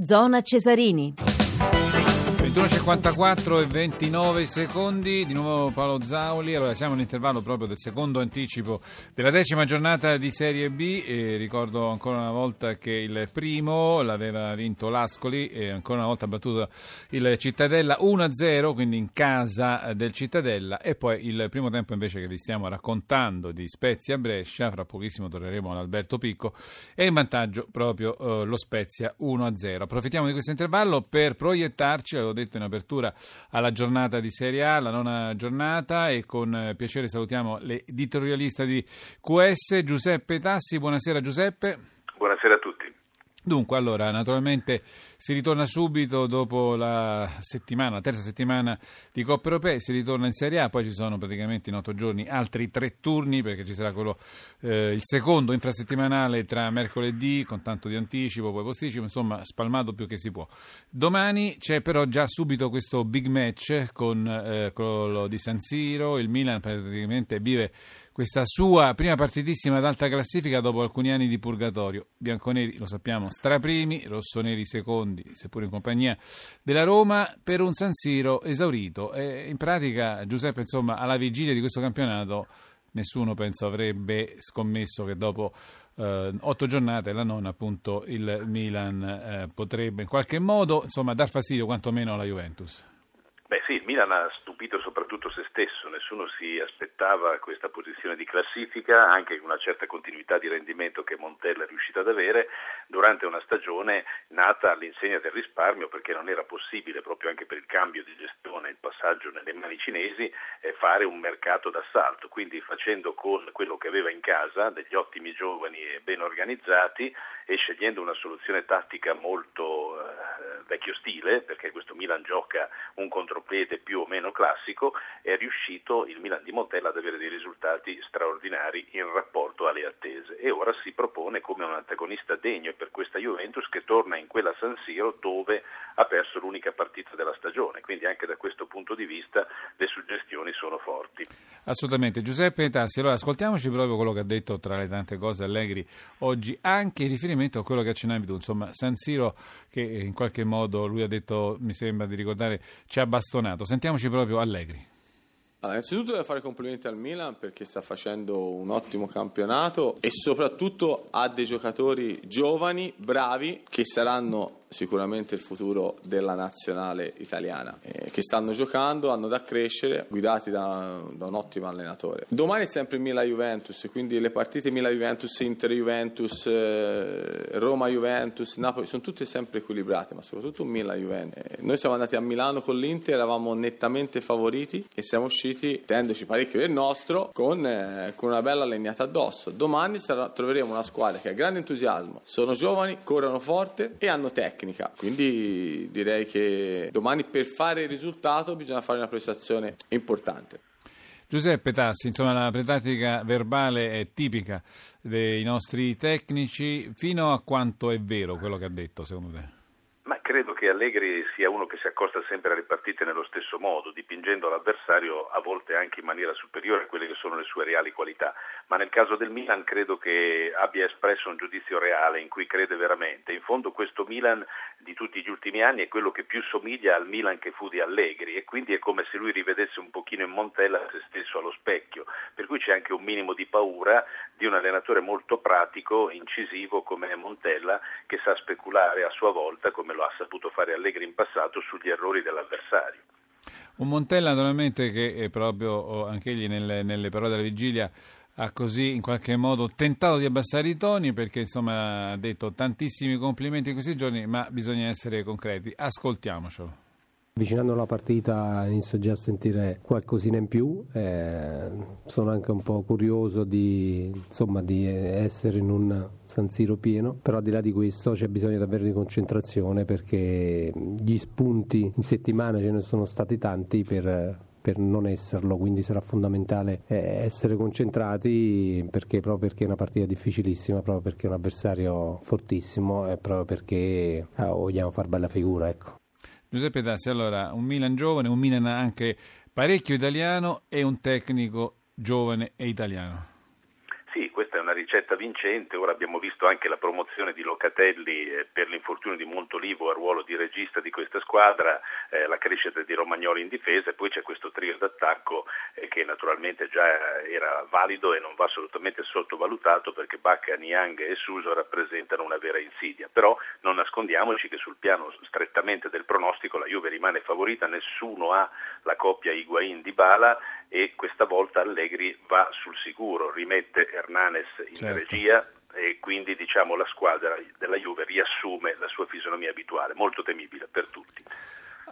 Zona Cesarini. 21.54 e 29 secondi, di nuovo Paolo Zauli, allora siamo all'intervallo proprio del secondo anticipo della decima giornata di Serie B. E ricordo ancora una volta che il primo l'aveva vinto l'Ascoli e ancora una volta ha battuto il Cittadella 1-0, quindi in casa del Cittadella. E poi il primo tempo invece che vi stiamo raccontando di Spezia Brescia, fra pochissimo torneremo ad Alberto Picco, è in vantaggio proprio eh, lo Spezia 1-0. Approfittiamo di questo intervallo per proiettarci, avevo detto in apertura alla giornata di Serie A, la nona giornata e con eh, piacere salutiamo l'editorialista di QS Giuseppe Tassi. Buonasera Giuseppe. Buonasera a tutti. Dunque, allora, naturalmente si ritorna subito dopo la settimana, la terza settimana di Coppa Europea, si ritorna in Serie A, poi ci sono praticamente in otto giorni altri tre turni, perché ci sarà quello, eh, il secondo infrasettimanale tra mercoledì, con tanto di anticipo, poi posticipo, insomma, spalmato più che si può. Domani c'è però già subito questo big match con eh, quello di San Siro, il Milan praticamente vive questa sua prima partitissima ad alta classifica dopo alcuni anni di purgatorio. Bianconeri, lo sappiamo, straprimi, rossoneri secondi, seppur in compagnia della Roma, per un San Siro esaurito. E in pratica, Giuseppe, insomma, alla vigilia di questo campionato, nessuno penso avrebbe scommesso che dopo eh, otto giornate la nonna, appunto, il Milan eh, potrebbe in qualche modo, insomma, dar fastidio quantomeno alla Juventus. Beh sì, il Milan ha stupito soprattutto se stesso, nessuno si aspettava questa posizione di classifica, anche una certa continuità di rendimento che Montella è riuscito ad avere durante una stagione nata all'insegna del risparmio perché non era possibile, proprio anche per il cambio di gestione, il passaggio nelle mani cinesi, eh, fare un mercato d'assalto, quindi facendo con quello che aveva in casa, degli ottimi giovani e ben organizzati e scegliendo una soluzione tattica molto eh, vecchio stile, perché questo Milan gioca un contro contropiede più o meno classico, è riuscito il Milan di Montella ad avere dei risultati straordinari in rapporto alle attese e ora si propone come un antagonista degno per questa Juventus che torna in quella San Siro dove ha perso l'unica partita della stagione, quindi anche da questo punto di vista le suggestioni sono forti. Assolutamente. Giuseppe Tassi, allora ascoltiamoci proprio quello che ha detto tra le tante cose Allegri oggi, anche in riferimento a quello che accennavi tu, insomma San Siro che in qualche modo lui ha detto, mi sembra di ricordare, ci ha bastonato. Sentiamoci proprio Allegri. Allora, innanzitutto devo fare complimenti al Milan perché sta facendo un ottimo campionato e soprattutto ha dei giocatori giovani, bravi, che saranno sicuramente il futuro della nazionale italiana, eh, che stanno giocando, hanno da crescere, guidati da, da un ottimo allenatore. Domani è sempre Milan-Juventus, quindi le partite Milan-Juventus, Inter-Juventus, eh, Roma-Juventus, Napoli, sono tutte sempre equilibrate, ma soprattutto Milan-Juventus. Eh, noi siamo andati a Milano con l'Inter, eravamo nettamente favoriti e siamo usciti, tenendoci parecchio del nostro, con, eh, con una bella legnata addosso. Domani sarà, troveremo una squadra che ha grande entusiasmo, sono giovani, corrono forte e hanno tecnica tecnica. Quindi direi che domani per fare il risultato bisogna fare una prestazione importante. Giuseppe Tassi, insomma la pratica verbale è tipica dei nostri tecnici, fino a quanto è vero quello che ha detto secondo te? Ma credo che Allegri sia uno che si accosta sempre alle partite nello stesso modo, dipingendo l'avversario a volte anche in maniera superiore a quelle che sono le sue reali qualità. Ma nel caso del Milan credo che abbia espresso un giudizio reale in cui crede veramente. In fondo questo Milan di tutti gli ultimi anni è quello che più somiglia al Milan che fu di Allegri e quindi è come se lui rivedesse un pochino in Montella se stesso allo specchio. Per cui c'è anche un minimo di paura di un allenatore molto pratico, incisivo come Montella, che sa speculare a sua volta come lo ha saputo fare Allegri in passato sugli errori dell'avversario. Un Montella naturalmente che è proprio oh, anche egli nelle, nelle parole della vigilia ha così in qualche modo tentato di abbassare i toni perché insomma ha detto tantissimi complimenti in questi giorni ma bisogna essere concreti. Ascoltiamocelo. Avvicinando la partita inizio già a sentire qualcosina in più, eh, sono anche un po' curioso di, insomma, di, essere in un San Siro pieno, però al di là di questo c'è bisogno davvero di concentrazione perché gli spunti in settimana ce ne sono stati tanti per, per non esserlo, quindi sarà fondamentale eh, essere concentrati perché, proprio perché è una partita difficilissima, proprio perché è un avversario fortissimo e proprio perché eh, vogliamo far bella figura. Ecco. Giuseppe Tassi, allora un Milan giovane, un Milan anche parecchio italiano e un tecnico giovane e italiano. Una ricetta vincente, ora abbiamo visto anche la promozione di Locatelli eh, per l'infortunio di Montolivo a ruolo di regista di questa squadra, eh, la crescita di Romagnoli in difesa e poi c'è questo trio d'attacco eh, che naturalmente già era valido e non va assolutamente sottovalutato perché Bacca, Niang e Suso rappresentano una vera insidia, però non nascondiamoci che sul piano strettamente del pronostico la Juve rimane favorita, nessuno ha la coppia Higuain di Bala e questa volta Allegri va sul sicuro, rimette Hernanes in certo. regia e quindi diciamo, la squadra della Juve riassume la sua fisionomia abituale, molto temibile per tutti.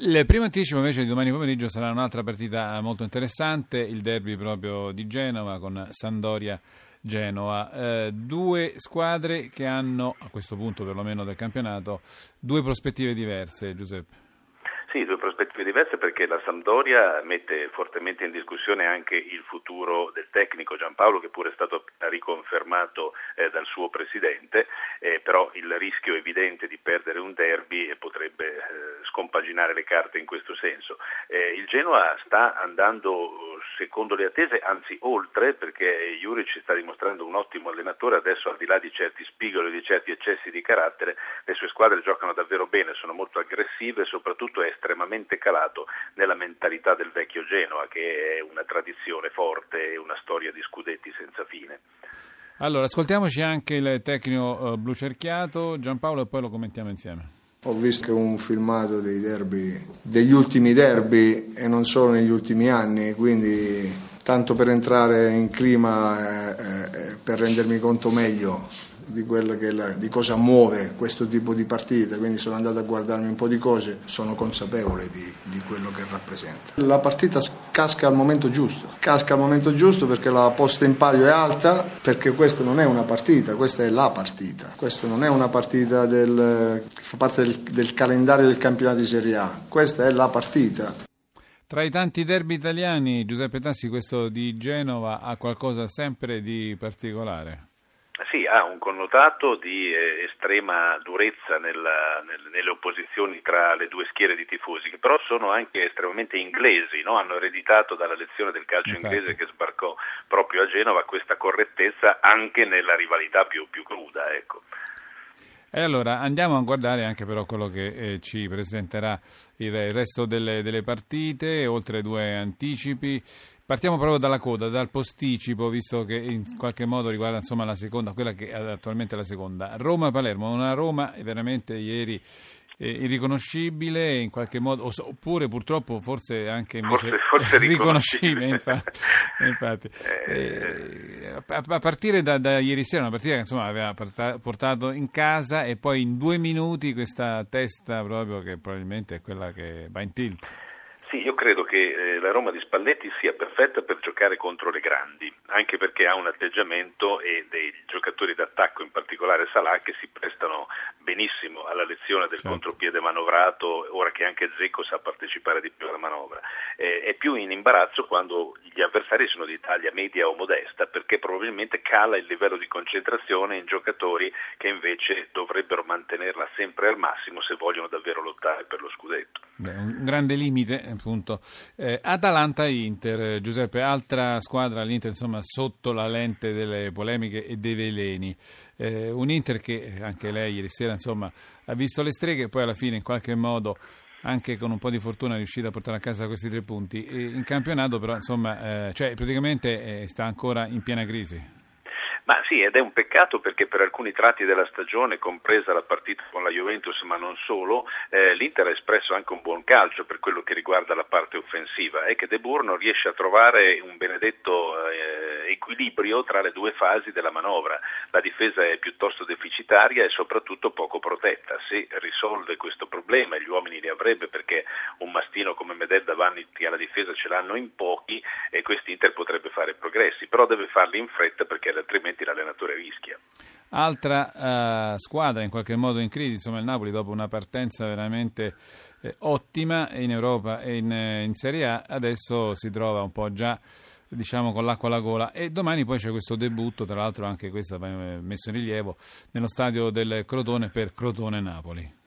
Il primo anticipo invece di domani pomeriggio sarà un'altra partita molto interessante, il derby proprio di Genova con Sandoria Genova. Eh, due squadre che hanno, a questo punto perlomeno del campionato, due prospettive diverse, Giuseppe. Sì, due prospettive diverse perché la Sampdoria mette fortemente in discussione anche il futuro del tecnico Giampaolo che pure è stato riconfermato eh, dal suo presidente, eh, però il rischio evidente di perdere un derby potrebbe eh, scompaginare le carte in questo senso. Eh, il Genoa sta andando secondo le attese, anzi oltre, perché Juric sta dimostrando un ottimo allenatore, adesso al di là di certi spigoli, di certi eccessi di carattere, le sue squadre giocano davvero bene, sono molto aggressive e soprattutto è estremamente calato nella mentalità del vecchio Genoa, che è una tradizione forte e una storia di scudetti senza fine. Allora, ascoltiamoci anche il tecnico uh, blu cerchiato, Giampaolo, e poi lo commentiamo insieme. Ho visto un filmato dei derby, degli ultimi derby e non solo negli ultimi anni, quindi tanto per entrare in clima e eh, eh, per rendermi conto meglio di, la, di, cosa muove questo tipo di partite, quindi sono andato a guardarmi un po' di cose, sono consapevole di, di, quello che rappresenta. La partita casca al momento giusto, casca al momento giusto perché la posta in palio è alta, perché questa non è una partita, questa è la partita, questa non è una partita del, che fa parte del, del calendario del campionato di Serie A, questa è la partita. Tra i tanti derby italiani, Giuseppe Tassi, questo di Genova ha qualcosa sempre di particolare? Sì, ha un connotato di eh, estrema durezza nella, nel, nelle opposizioni tra le due schiere di tifosi, che però sono anche estremamente inglesi, no? hanno ereditato dalla lezione del calcio Infatti. inglese che sbarcò proprio a Genova questa correttezza anche nella rivalità più, più cruda. Ecco. E allora andiamo a guardare anche però quello che eh, ci presenterà il, resto delle, delle, partite, oltre due anticipi. Partiamo proprio dalla coda, dal posticipo, visto che in qualche modo riguarda insomma, la seconda, quella che è attualmente la seconda. Roma-Palermo, una Roma veramente ieri eh, irriconoscibile in qualche modo, oppure purtroppo forse anche invece forse, forse riconoscibile. infatti. infatti. Eh, a, a, partire da, da, ieri sera, una partita che insomma aveva portato in casa e poi in due minuti questa testa proprio che probabilmente è quella che va in tilt. Sì, io credo che eh, la Roma di Spalletti sia perfetta per giocare contro le grandi, anche perché ha un atteggiamento e dei giocatori d'attacco, in particolare Salah, che si prestano benissimo alla lezione del certo. contropiede manovrato, ora che anche Zecco sa partecipare di più alla manovra. Eh, è più in imbarazzo quando gli avversari sono di taglia media o modesta, perché probabilmente cala il livello di concentrazione in giocatori che invece dovrebbero mantenerla sempre al massimo se vogliono davvero lottare per lo scudetto. Beh, un grande limite appunto. Eh, Atalanta-Inter, Giuseppe, altra squadra, l'Inter insomma sotto la lente delle polemiche e dei veleni. Eh, un Inter che anche lei ieri sera insomma ha visto le streghe e poi alla fine in qualche modo anche con un po' di fortuna è riuscita a portare a casa questi tre punti. E in campionato però insomma eh, cioè, praticamente eh, sta ancora in piena crisi. Ma sì, ed è un peccato perché per alcuni tratti della stagione, compresa la partita con la Juventus, ma non solo, eh, l'Inter ha espresso anche un buon calcio per quello che riguarda la parte offensiva e che De Boer non riesce a trovare un benedetto eh, equilibrio tra le due fasi della manovra. La difesa è piuttosto deficitaria e soprattutto poco protetta. Se risolve questo problema, e gli uomini li avrebbe perché un mastino come Medel davanti alla difesa ce l'hanno in pochi e quest'Inter potrebbe fare progressi, però deve farli in fretta perché altrimenti altrimenti l'allenatore rischia. Altra uh, squadra in qualche modo in crisi, insomma il Napoli dopo una partenza veramente eh, ottima in Europa e in, eh, in, Serie A, adesso si trova un po' già diciamo con l'acqua alla gola e domani poi c'è questo debutto, tra l'altro anche questo va messo in rilievo, nello stadio del Crotone per Crotone-Napoli.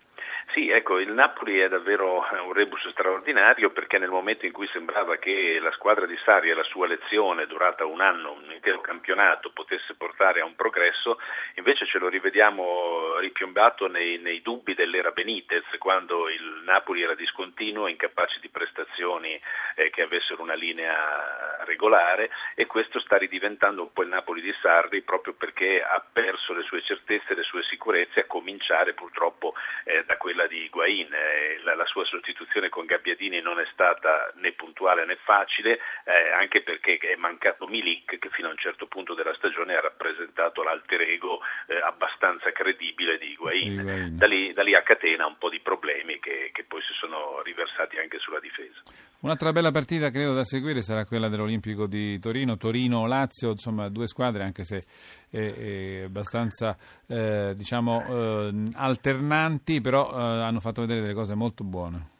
Sì, ecco, il Napoli è davvero un rebus straordinario perché nel momento in cui sembrava che la squadra di Sarri e la sua lezione durata un anno, un intero campionato, potesse portare a un progresso, invece ce lo rivediamo ripiombato nei, nei dubbi dell'era Benitez, quando il Napoli era discontinuo, incapace di prestazioni eh, che avessero una linea regolare e questo sta ridiventando un po' il Napoli di Sarri proprio perché ha perso le sue certezze, le sue sicurezze, a cominciare purtroppo eh, da quella di Higuain. Eh, la, la, sua sostituzione con Gabbiadini non è stata né puntuale né facile, eh, anche perché è mancato Milik che fino a un certo punto della stagione ha rappresentato l'alter ego eh, abbastanza credibile di Higuain. Higuain. Da, lì, da, lì, a catena un po' di problemi che, che poi si sono riversati anche sulla difesa. Un'altra bella partita credo da seguire sarà quella dell'Olimpico di Torino, Torino-Lazio, insomma due squadre anche se è, è abbastanza eh, diciamo eh, alternanti, però eh, hanno fatto vedere delle cose molto buone.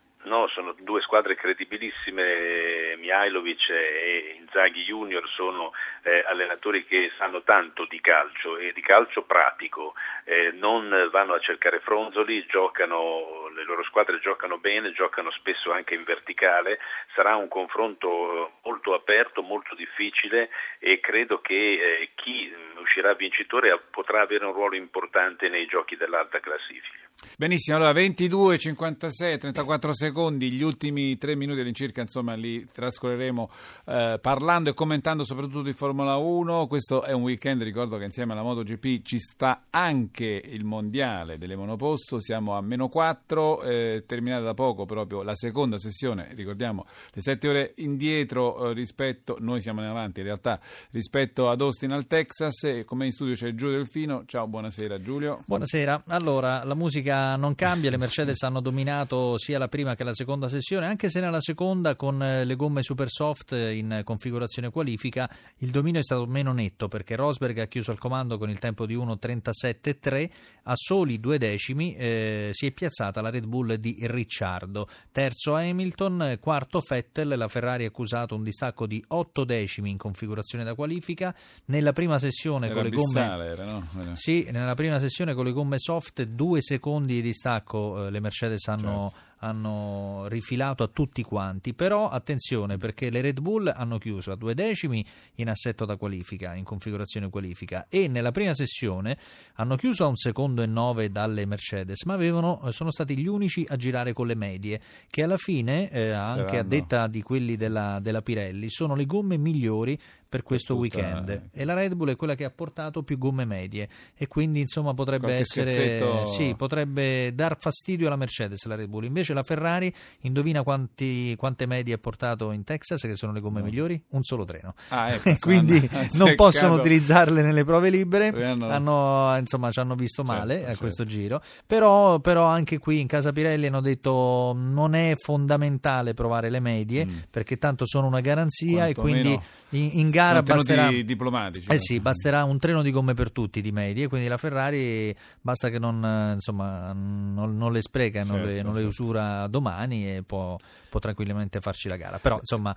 No, sono due squadre credibilissime, Mihailovic e Inzaghi Junior sono eh, allenatori che sanno tanto di calcio e di calcio pratico, eh, non vanno a cercare fronzoli, giocano, le loro squadre giocano bene, giocano spesso anche in verticale, sarà un confronto molto aperto, molto difficile e credo che eh, chi uscirà vincitore potrà avere un ruolo importante nei giochi dell'alta classifica. Benissimo, allora 22, 56, 34 secondi, gli ultimi tre minuti all'incirca, insomma, li trascorreremo eh, parlando e commentando soprattutto di Formula 1. Questo è un weekend, ricordo che insieme alla MotoGP ci sta anche il mondiale delle monoposto, siamo a meno 4, eh, terminata da poco proprio la seconda sessione, ricordiamo le 7 ore indietro eh, rispetto, noi siamo in avanti in realtà, rispetto ad Austin al Texas. E come in studio c'è Giulio Delfino. Ciao, buonasera Giulio. Buonasera. Allora, la musica non cambia, le Mercedes hanno dominato sia la prima che la seconda sessione, anche se nella seconda con eh, le gomme super soft in configurazione qualifica il dominio è stato meno netto perché Rosberg ha chiuso il comando con il tempo di 1.37.3 a soli due decimi eh, si è piazzata la Red Bull di Ricciardo terzo Hamilton, quarto Vettel la Ferrari ha accusato un distacco di 8 decimi in configurazione da qualifica nella prima sessione era con le gomme era, no? era. Sì, nella prima sessione con le gomme soft due secondi di distacco eh, le Mercedes hanno certo. hanno rifilato a tutti quanti, però attenzione perché le Red Bull hanno chiuso a due decimi in assetto da qualifica, in configurazione qualifica e nella prima sessione hanno chiuso a un secondo e nove dalle Mercedes, ma avevano, eh, sono stati gli unici a girare con le medie, che alla fine, eh, anche a detta di quelli della, della Pirelli, sono le gomme migliori per questo tutta... weekend eh. e la Red Bull è quella che ha portato più gomme medie e quindi insomma potrebbe Qualche essere scherzetto... sì, potrebbe dar fastidio alla Mercedes la Red Bull invece la Ferrari indovina quanti, quante medie ha portato in Texas che sono le gomme no. migliori? un solo treno ah, ecco, quindi non possono utilizzarle nelle prove libere hanno... hanno, insomma ci hanno visto certo, male certo, a questo certo. giro però, però, anche qui in casa Pirelli hanno detto non è fondamentale provare le medie mm. perché tanto sono una garanzia Quanto e quindi meno... in, in gara basterà, diplomatici. Eh sì, basterà un treno di gomme per tutti di medie, quindi la Ferrari basta che non, insomma, non, non le spreca, certo, non, le, non le certo. usura domani e può, può tranquillamente farci la gara. Però insomma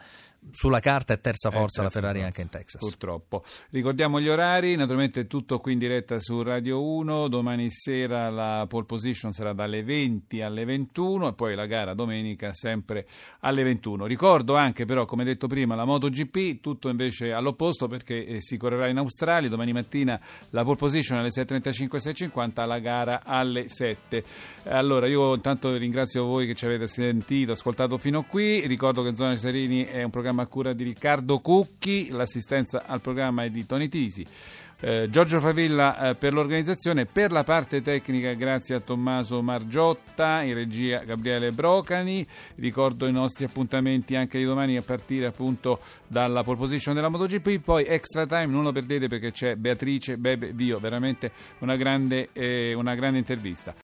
sulla carta è terza forza è terza la Ferrari forza, anche in Texas. Purtroppo. Ricordiamo gli orari, naturalmente tutto qui in diretta su Radio 1, domani sera la pole position sarà dalle 20 alle 21 e poi la gara domenica sempre alle 21. Ricordo anche però, come detto prima, la MotoGP, tutto invece all'opposto perché eh, si correrà in Australia, domani mattina la pole position alle 6.35 e 6.50, la gara alle 7. Allora io intanto ringrazio voi che ci avete sentito, ascoltato fino a qui, ricordo che Zona Serini è un programma programma a cura di Riccardo Cucchi, l'assistenza al programma è di Toni Tisi. Eh, Giorgio Favilla eh, per l'organizzazione, per la parte tecnica grazie a Tommaso Margiotta, in regia Gabriele Brocani, ricordo i nostri appuntamenti anche di domani a partire appunto dalla pole position della MotoGP, poi extra time non lo perdete perché c'è Beatrice Bebe Vio, veramente una grande, eh, una grande intervista.